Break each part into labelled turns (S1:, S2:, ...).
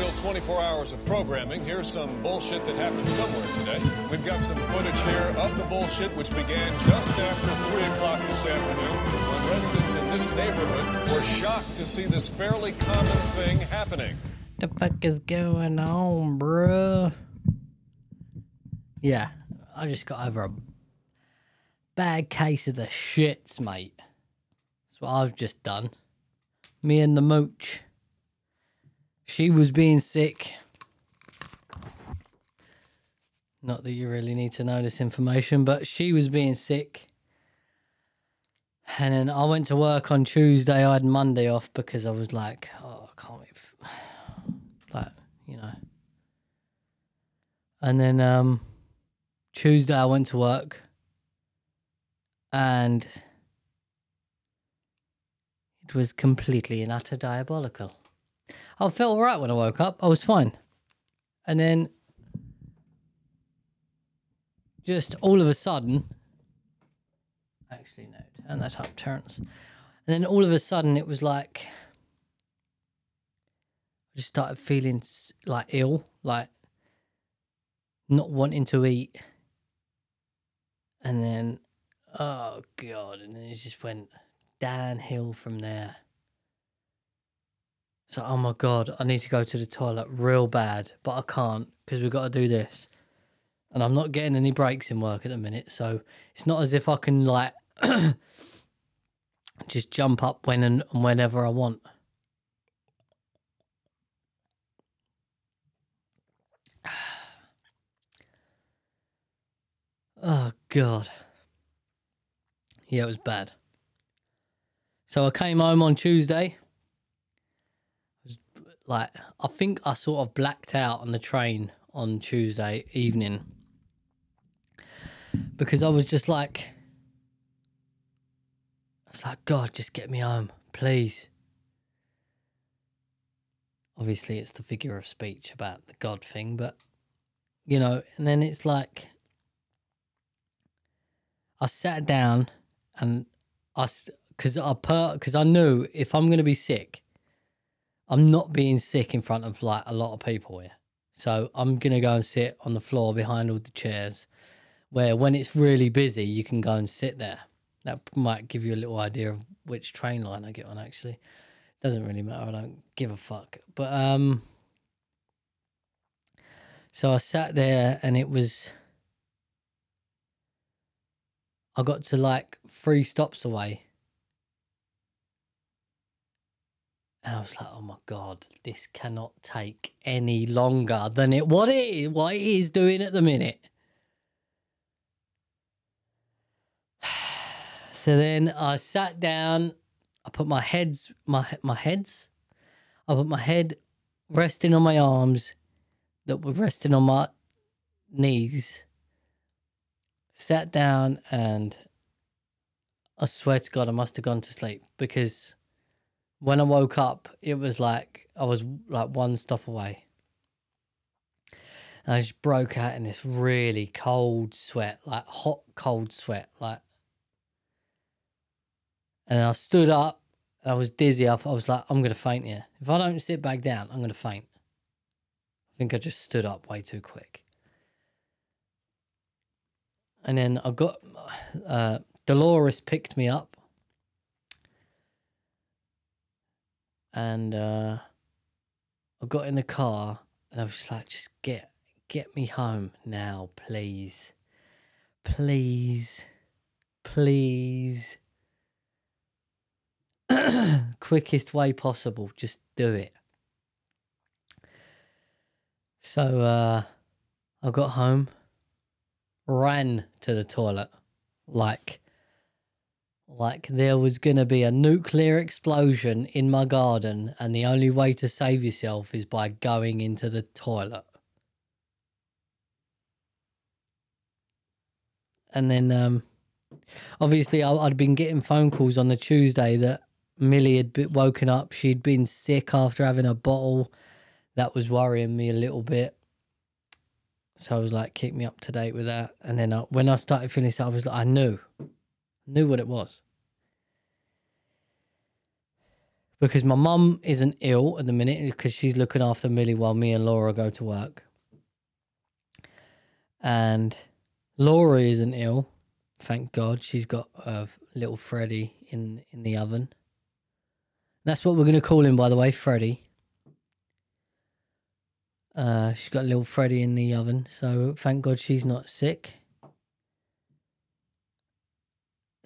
S1: fill 24 hours of programming, here's some bullshit that happened somewhere today. We've got some footage here of the bullshit which began just after 3 o'clock this afternoon when residents in this neighborhood were shocked to see this fairly common thing happening.
S2: The fuck is going on, bruh? Yeah, I just got over a bad case of the shits, mate. That's what I've just done. Me and the mooch. She was being sick. Not that you really need to know this information, but she was being sick. And then I went to work on Tuesday. I had Monday off because I was like, oh, I can't wait. Like, you know. And then um Tuesday I went to work and it was completely and utter diabolical. I felt all right when I woke up. I was fine. And then just all of a sudden, actually, no, turn that up, Terence. And then all of a sudden, it was like I just started feeling like ill, like not wanting to eat. And then, oh God, and then it just went downhill from there. So, oh my God, I need to go to the toilet real bad, but I can't because we've got to do this. And I'm not getting any breaks in work at the minute. So it's not as if I can like just jump up when and whenever I want. Oh, God. Yeah, it was bad. So I came home on Tuesday like I think I sort of blacked out on the train on Tuesday evening because I was just like I was like God just get me home please. Obviously it's the figure of speech about the God thing but you know and then it's like I sat down and I because I per because I knew if I'm gonna be sick I'm not being sick in front of like a lot of people here. So I'm gonna go and sit on the floor behind all the chairs, where when it's really busy, you can go and sit there. That might give you a little idea of which train line I get on. Actually, doesn't really matter. I don't give a fuck. But um, so I sat there and it was. I got to like three stops away And I was like, oh my God, this cannot take any longer than it what it is, what it is doing at the minute. So then I sat down, I put my heads, my my heads, I put my head resting on my arms that were resting on my knees. Sat down and I swear to God I must have gone to sleep because when I woke up, it was like I was like one stop away. And I just broke out in this really cold sweat, like hot, cold sweat. Like, and I stood up. and I was dizzy. I, I was like, I'm going to faint here. If I don't sit back down, I'm going to faint. I think I just stood up way too quick. And then I got, uh, Dolores picked me up and uh, I got in the car and I was just like, just get get me home now, please, please, please. Quickest way possible, just do it. So uh, I got home, ran to the toilet, like like there was going to be a nuclear explosion in my garden and the only way to save yourself is by going into the toilet. And then um obviously I, i'd been getting phone calls on the tuesday that millie had woken up. She'd been sick after having a bottle. That was worrying me a little bit. So i was like keep me up to date with that. And then I, when i started feeling sick i was like i knew knew what it was. because my mum isn't ill at the minute because she's looking after Millie while me and Laura go to work. And Laura isn't ill, thank God. She's got a little Freddy in in the oven. That's what we're going to call him, by the way, Freddy. Uh, she's got little Freddy in the oven, so thank God she's not sick.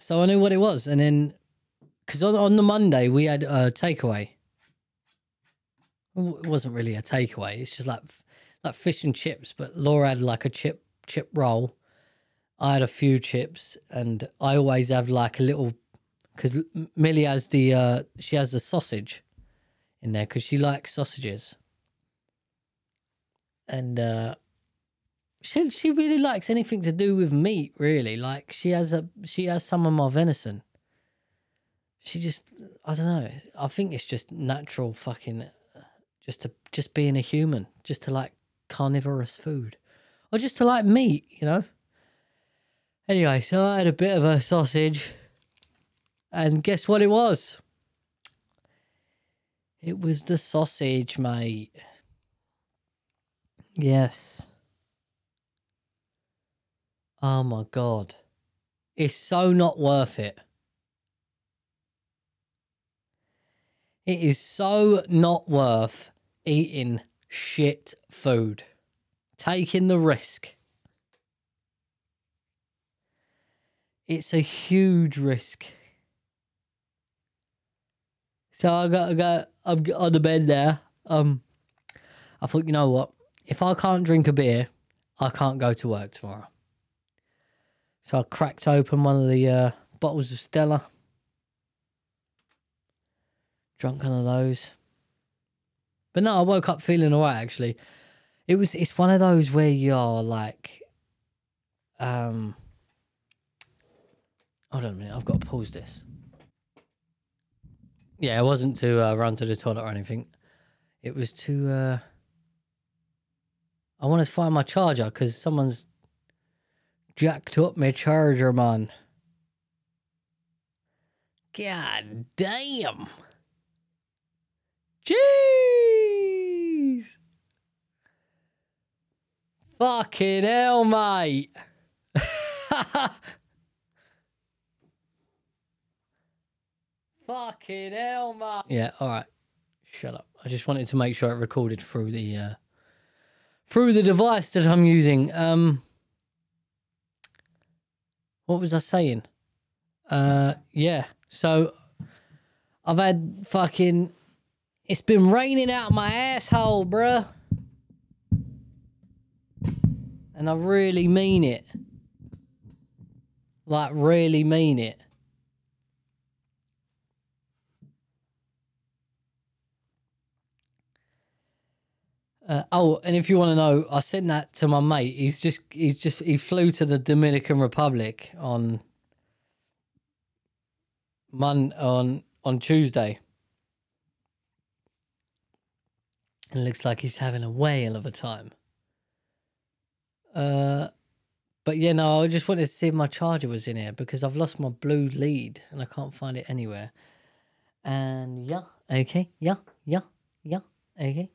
S2: So I knew what it was, and then because on, on the Monday we had a takeaway. It wasn't really a takeaway. It's just like like fish and chips, but Laura had like a chip chip roll. I had a few chips, and I always have like a little because Millie has the uh, she has the sausage in there because she likes sausages, and uh, she she really likes anything to do with meat. Really, like she has a she has some of my venison. She just I don't know. I think it's just natural fucking just to just being a human, just to like carnivorous food, or just to like meat, you know. Anyway, so I had a bit of a sausage, and guess what it was? It was the sausage, mate. Yes. Oh my god. It's so not worth it. It is so not worth eating shit food. Taking the risk. It's a huge risk. So I got to go. I'm on the bed there. Um, I thought, you know what? If I can't drink a beer, I can't go to work tomorrow. So I cracked open one of the uh, bottles of Stella. Drunk one of those. But no, I woke up feeling alright actually. It was it's one of those where you're like um hold on a minute, I've got to pause this. Yeah, it wasn't to uh, run to the toilet or anything. It was to uh I want to find my charger because someone's jacked up my charger, man. God damn. Jeez. Fucking hell, mate. Fucking hell, mate. Yeah, all right. Shut up. I just wanted to make sure it recorded through the uh through the device that I'm using. Um what was I saying? Uh yeah. So I've had fucking it's been raining out of my asshole, bruh. And I really mean it. Like really mean it. Uh, oh, and if you want to know, I sent that to my mate. He's just he's just he flew to the Dominican Republic on Mon on on Tuesday. And it looks like he's having a whale of a time. Uh but yeah, no, I just wanted to see if my charger was in here because I've lost my blue lead and I can't find it anywhere. And yeah, okay, yeah, yeah, yeah, okay.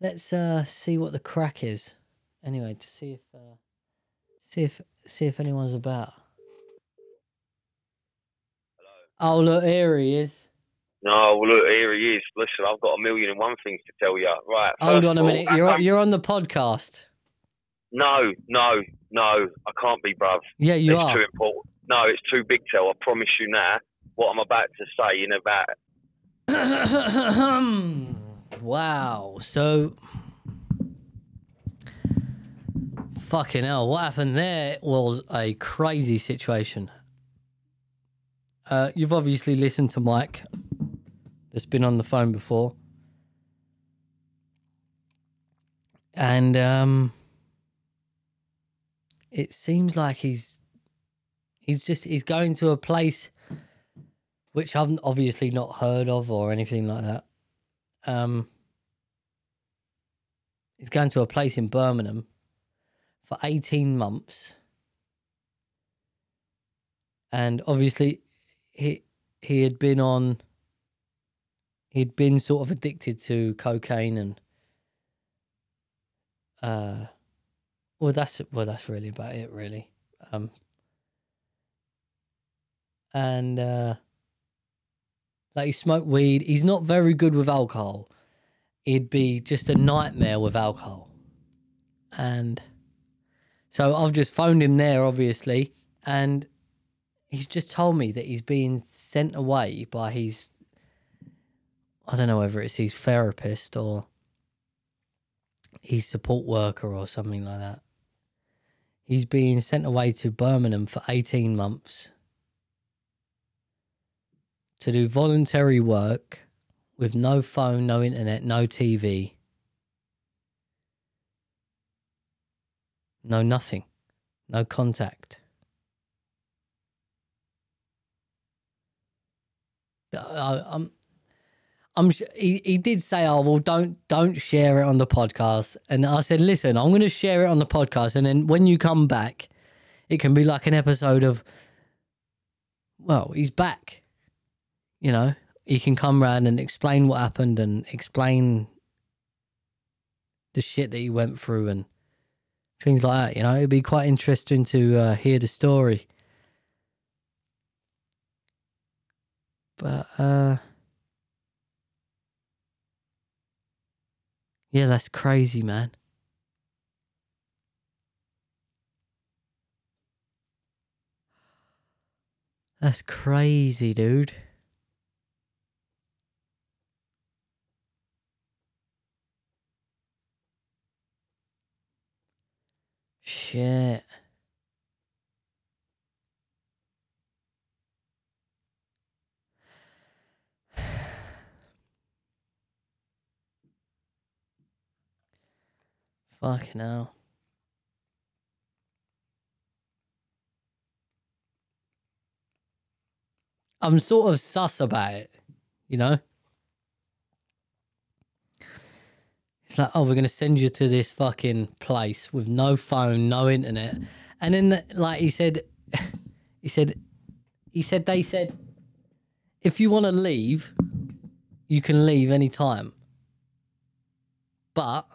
S2: Let's uh see what the crack is. Anyway, to see if uh see if see if anyone's about. Oh look, here he is.
S3: No, well, look, here he is. Listen, I've got a million and one things to tell you. Right.
S2: Hold on a
S3: all,
S2: minute. You're
S3: can't-
S2: you're on the podcast.
S3: No, no, no. I can't be, bruv.
S2: Yeah, you
S3: it's
S2: are.
S3: too important. No, it's too big, tell. I promise you now. What I'm about to say in about
S2: wow. So fucking hell, what happened there was a crazy situation. Uh, you've obviously listened to Mike that's been on the phone before. And um it seems like he's he's just he's going to a place which I've obviously not heard of or anything like that. Um, he's going to a place in Birmingham for 18 months. And obviously, he he had been on he'd been sort of addicted to cocaine and uh well that's well that's really about it really um and uh like he smoked weed. He's not very good with alcohol. He'd be just a nightmare with alcohol. And so i've just phoned him there obviously and he's just told me that he's being sent away by his I don't know whether it's his therapist or his support worker or something like that. He's being sent away to Birmingham for 18 months to do voluntary work with no phone, no internet, no TV, no nothing, no contact. Uh, I, I'm I'm he, he did say, "Oh well, don't don't share it on the podcast." And I said, "Listen, I'm going to share it on the podcast, and then when you come back, it can be like an episode of, well, he's back. You know, he can come round and explain what happened and explain the shit that he went through and things like that. You know, it'd be quite interesting to uh, hear the story. But uh Yeah, that's crazy, man. That's crazy, dude. Shit. Fucking hell. I'm sort of sus about it, you know? It's like, oh, we're to send you to this fucking place with no phone, no internet. And then, like, he said, he said, he said, they said, if you want to leave, you can leave anytime. But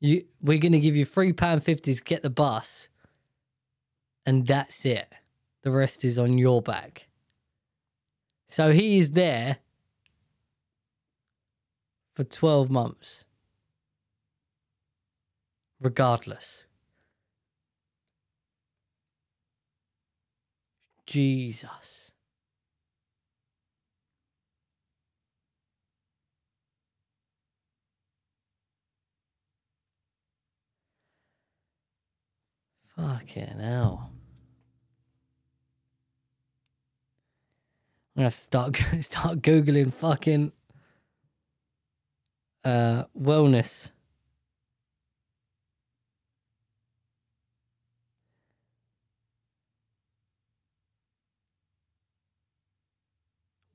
S2: you, we're to give you three pound fifty to get the bus, and that's it. The rest is on your back. So he is there for twelve months, regardless. Jesus. Fucking hell. I'm gonna start start googling fucking uh wellness.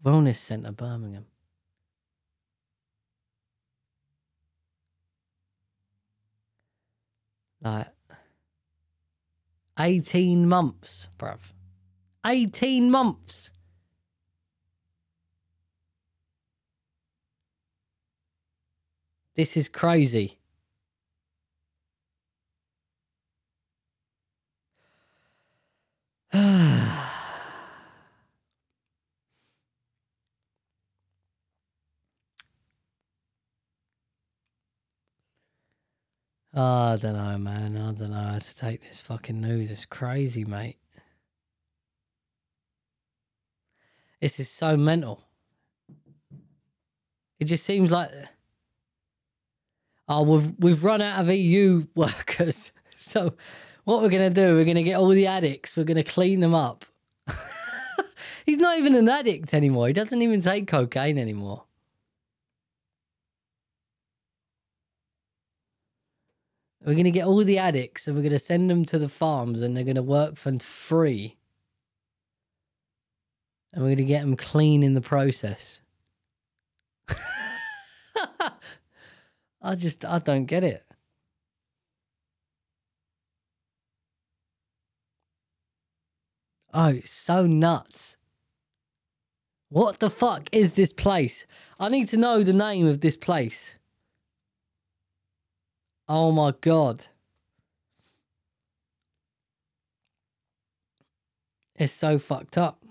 S2: Wellness Centre Birmingham. Like 18 months, bruv. 18 months. This is crazy. Oh, I don't know, man. I don't know how to take this fucking news. It's crazy, mate. This is so mental. It just seems like oh, we've we've run out of EU workers. So what we're gonna do? We're gonna get all the addicts. We're gonna clean them up. He's not even an addict anymore. He doesn't even take cocaine anymore. We're going to get all the addicts and we're going to send them to the farms and they're going to work for free. And we're going to get them clean in the process. I just, I don't get it. Oh, it's so nuts. What the fuck is this place? I need to know the name of this place. Oh my god. It's so fucked up.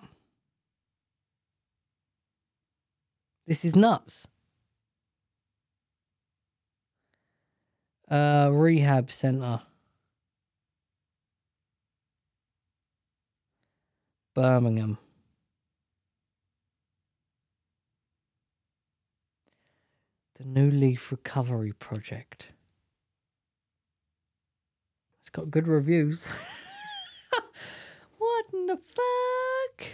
S2: This is nuts. Uh, rehab center. Birmingham. The New Leaf Recovery Project. It's got good reviews. what in the fuck?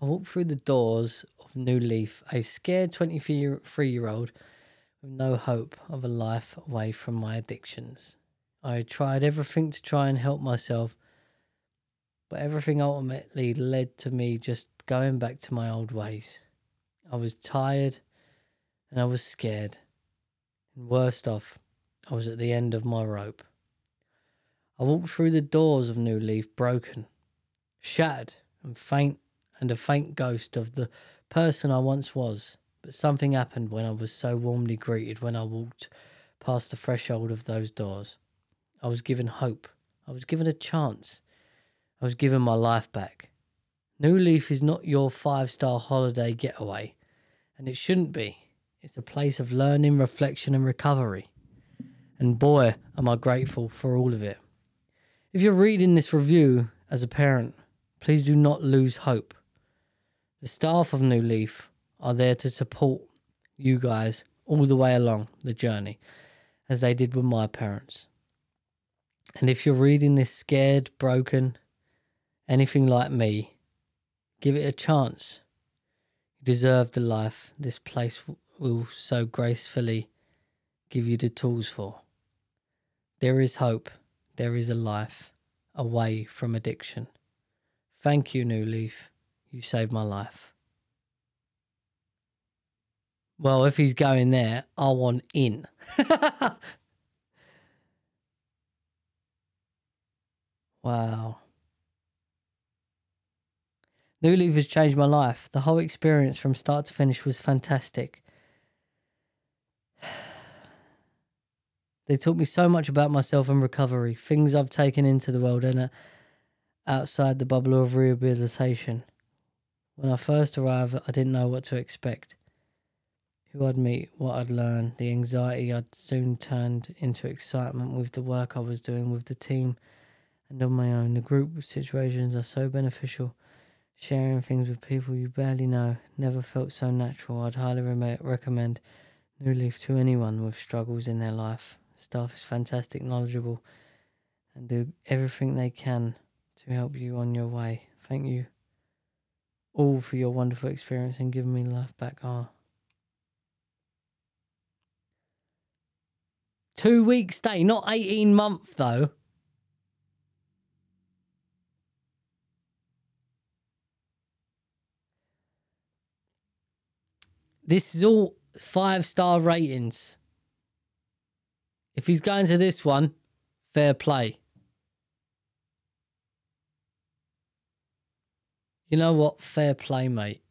S2: I walked through the doors of New Leaf, a scared 23 year old with no hope of a life away from my addictions. I tried everything to try and help myself, but everything ultimately led to me just going back to my old ways. I was tired and I was scared. And worst off, I was at the end of my rope. I walked through the doors of New Leaf broken, shattered, and faint, and a faint ghost of the person I once was. But something happened when I was so warmly greeted when I walked past the threshold of those doors. I was given hope. I was given a chance. I was given my life back. New Leaf is not your five star holiday getaway, and it shouldn't be. It's a place of learning, reflection, and recovery. And boy, am I grateful for all of it. If you're reading this review as a parent, please do not lose hope. The staff of New Leaf are there to support you guys all the way along the journey, as they did with my parents. And if you're reading this scared, broken, anything like me, give it a chance. You deserve the life this place will so gracefully give you the tools for. There is hope, there is a life away from addiction. Thank you, New Leaf. You saved my life. Well, if he's going there, I want in. wow. New Leaf has changed my life. The whole experience from start to finish was fantastic. They taught me so much about myself and recovery, things I've taken into the world and uh, outside the bubble of rehabilitation. When I first arrived, I didn't know what to expect. Who I'd meet, what I'd learn, the anxiety I'd soon turned into excitement with the work I was doing with the team and on my own. The group situations are so beneficial. Sharing things with people you barely know never felt so natural. I'd highly re- recommend New Leaf to anyone with struggles in their life. Staff is fantastic, knowledgeable, and do everything they can to help you on your way. Thank you all for your wonderful experience and giving me life back. Ah. Two weeks stay, not 18 month though. This is all five star ratings. If he's going to this one, fair play. You know what? Fair play, mate.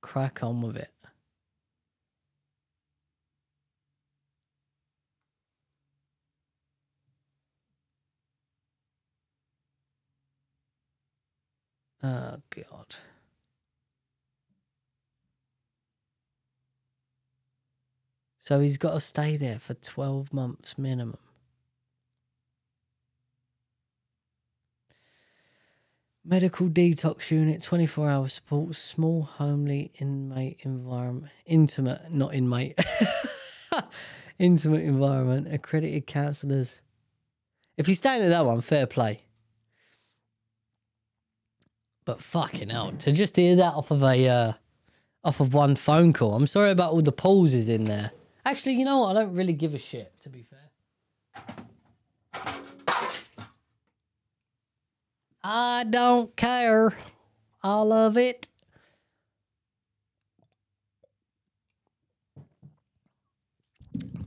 S2: Crack on with it. Oh, God. So he's got to stay there for 12 months minimum. Medical detox unit, 24 hour support, small, homely inmate environment, intimate, not inmate, intimate environment, accredited counsellors. If he's staying at that one, fair play. But fucking hell, to just hear that off of a, uh, off of one phone call. I'm sorry about all the pauses in there. Actually, you know what? I don't really give a shit, to be fair. I don't care. I love it.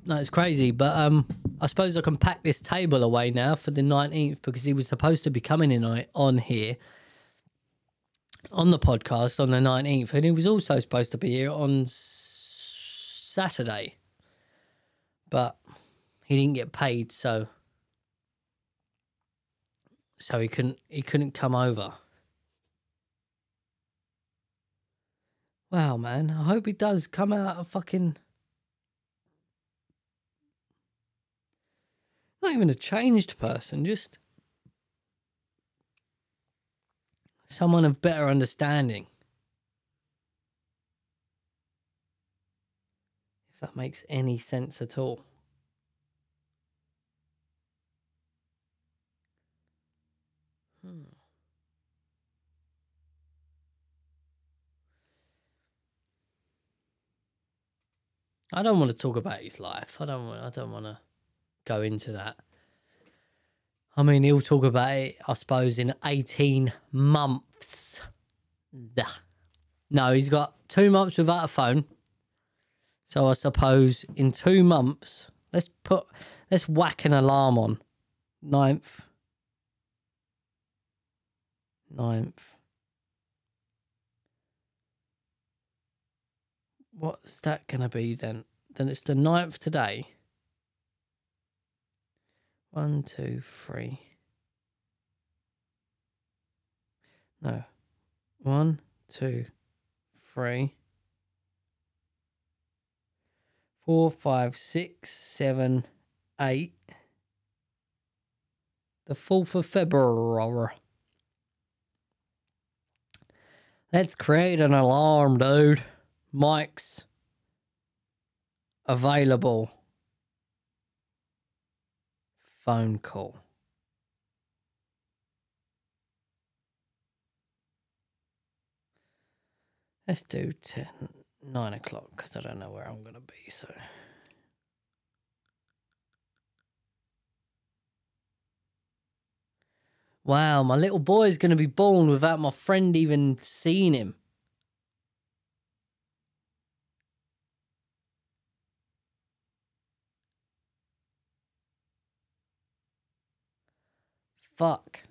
S2: No, it's crazy, but um, I suppose I can pack this table away now for the nineteenth because he was supposed to be coming in on on here. On the podcast on the 19th, and he was also supposed to be here on Saturday, but he didn't get paid, so so he couldn't he couldn't come over. Wow, man! I hope he does come out a fucking not even a changed person, just someone of better understanding. If that makes any sense at all. Hmm. I don't want to talk about his life. I don't want. I don't want to go into that. I mean, he'll talk about it, I suppose, in 18 months. No, he's got two months without a phone. So I suppose in two months, let's put, let's whack an alarm on. Ninth. Ninth. What's that going to be then? Then it's the ninth today. One, two, three. No. One, two, three. Four, five, six, seven, eight. The 4th of February. Let's create an alarm, dude. Mike's available phone call. Let's do 10, 9 o'clock because I don't know where I'm going to be. So. Wow, my little boy is going to be born without my friend even seeing him. Fuck.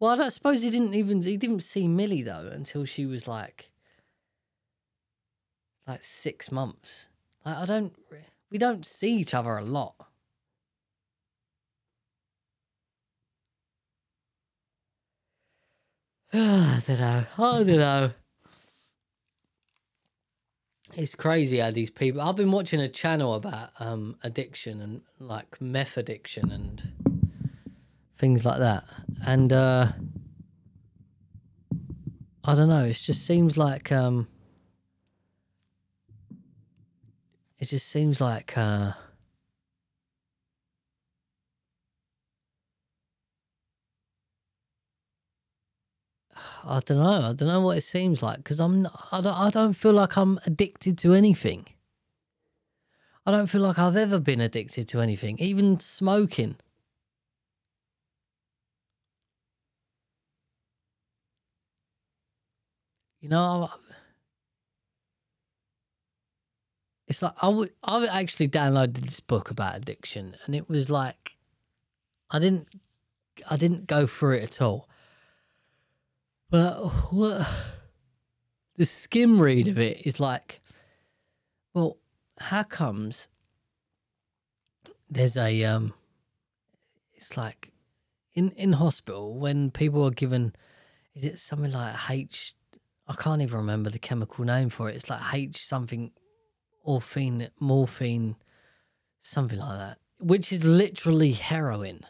S2: Well, I don't suppose he didn't even he didn't see Millie though until she was like like six months. Like I don't we don't see each other a lot. I don't know. I don't know. It's crazy how these people. I've been watching a channel about um, addiction and like meth addiction and things like that, and uh, I don't know. It just seems like um, it just seems like uh, I don't know. I don't know what it seems like because I'm. Not, I don't. I don't feel like I'm addicted to anything. I don't feel like I've ever been addicted to anything, even smoking. You know, it's like I would. I actually downloaded this book about addiction, and it was like, I didn't. I didn't go through it at all. But what the skim read of it is like, well, how comes there's a um, it's like in in hospital when people are given, is it something like H? I can't even remember the chemical name for it. It's like H something, morphine, morphine, something like that, which is literally heroin.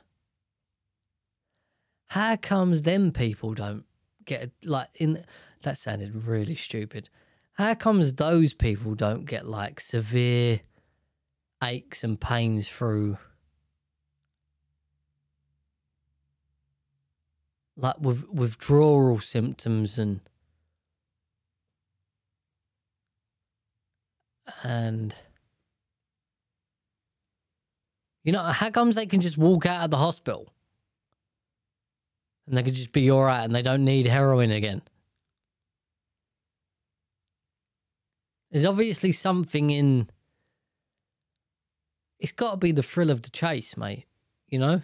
S2: How comes them people don't get like in that sounded really stupid. How comes those people don't get like severe aches and pains through like with withdrawal symptoms and and you know how comes they can just walk out of the hospital and they could just be all right and they don't need heroin again. There's obviously something in. It's got to be the thrill of the chase, mate. You know?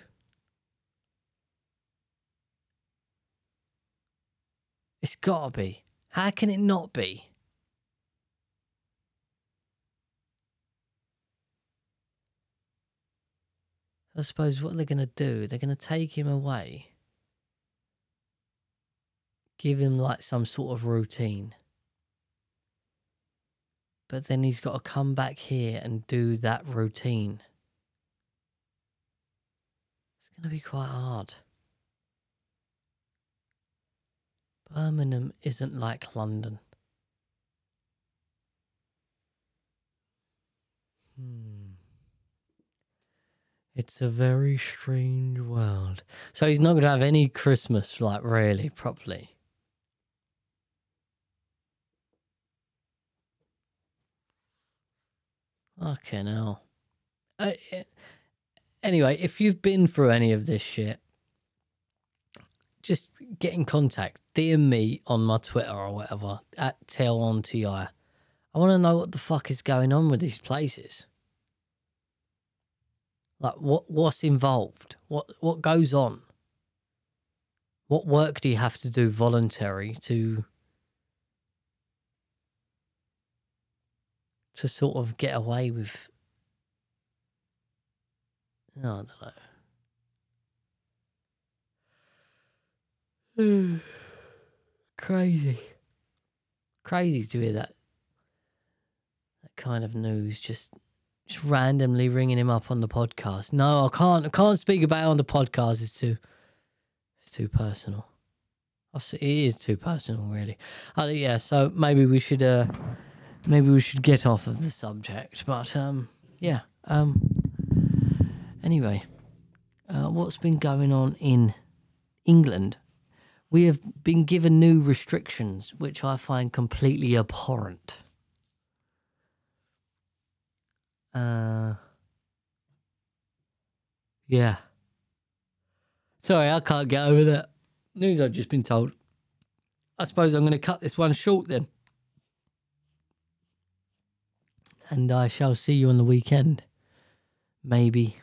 S2: It's gotta be. How can it not be? I suppose what they're gonna do, they're gonna take him away, give him like some sort of routine. But then he's got to come back here and do that routine. It's going to be quite hard. Birmingham isn't like London. Hmm. It's a very strange world. So he's not going to have any Christmas, like, really, properly. Okay, now. Uh, eh, anyway, if you've been through any of this shit, just get in contact. DM me on my Twitter or whatever at Tail on Ti. I want to know what the fuck is going on with these places. Like what what's involved? What what goes on? What work do you have to do voluntary to to sort of get away with I don't know. Crazy. Crazy to hear that that kind of news just just randomly ringing him up on the podcast. No, I can't I can't speak about it on the podcast. It's too it's too personal. It is too personal, really. Uh, yeah, so maybe we should uh maybe we should get off of the subject. But um, yeah. Um, anyway, uh, what's been going on in England? We have been given new restrictions, which I find completely abhorrent. Uh, yeah. Sorry, I can't get over that news I've just been told. I suppose I'm going to cut this one short then and I shall see you on the weekend. Maybe.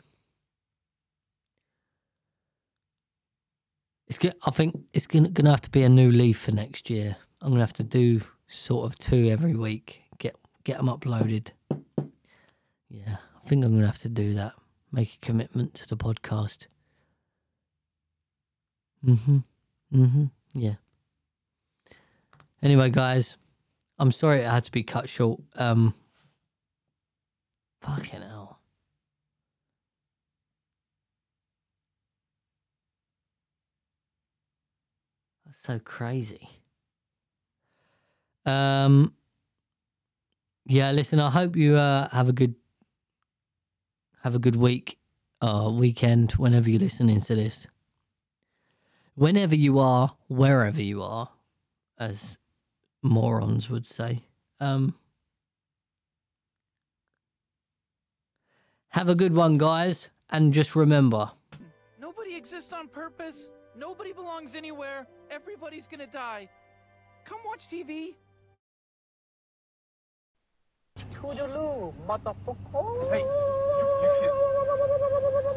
S2: It's good. I think it's gonna, gonna have to be a new leaf for next year. I'm gonna have to do sort of two every week. Get get them uploaded. Yeah, I think I'm gonna have to do that. Make a commitment to the podcast. Mm-hmm. Mm-hmm. Yeah. Anyway, guys, I'm sorry it had to be cut short. Um, Fucking hell. That's so crazy. Um yeah, listen, I hope you uh, have a good have a good week uh weekend whenever you're listening to this. Whenever you are, wherever you are, as morons would say. Um Have a good one, guys, and just remember
S4: nobody exists on purpose, nobody belongs anywhere, everybody's gonna die. Come watch TV.
S5: Toodaloo, motherfucker.
S6: Hey, you, you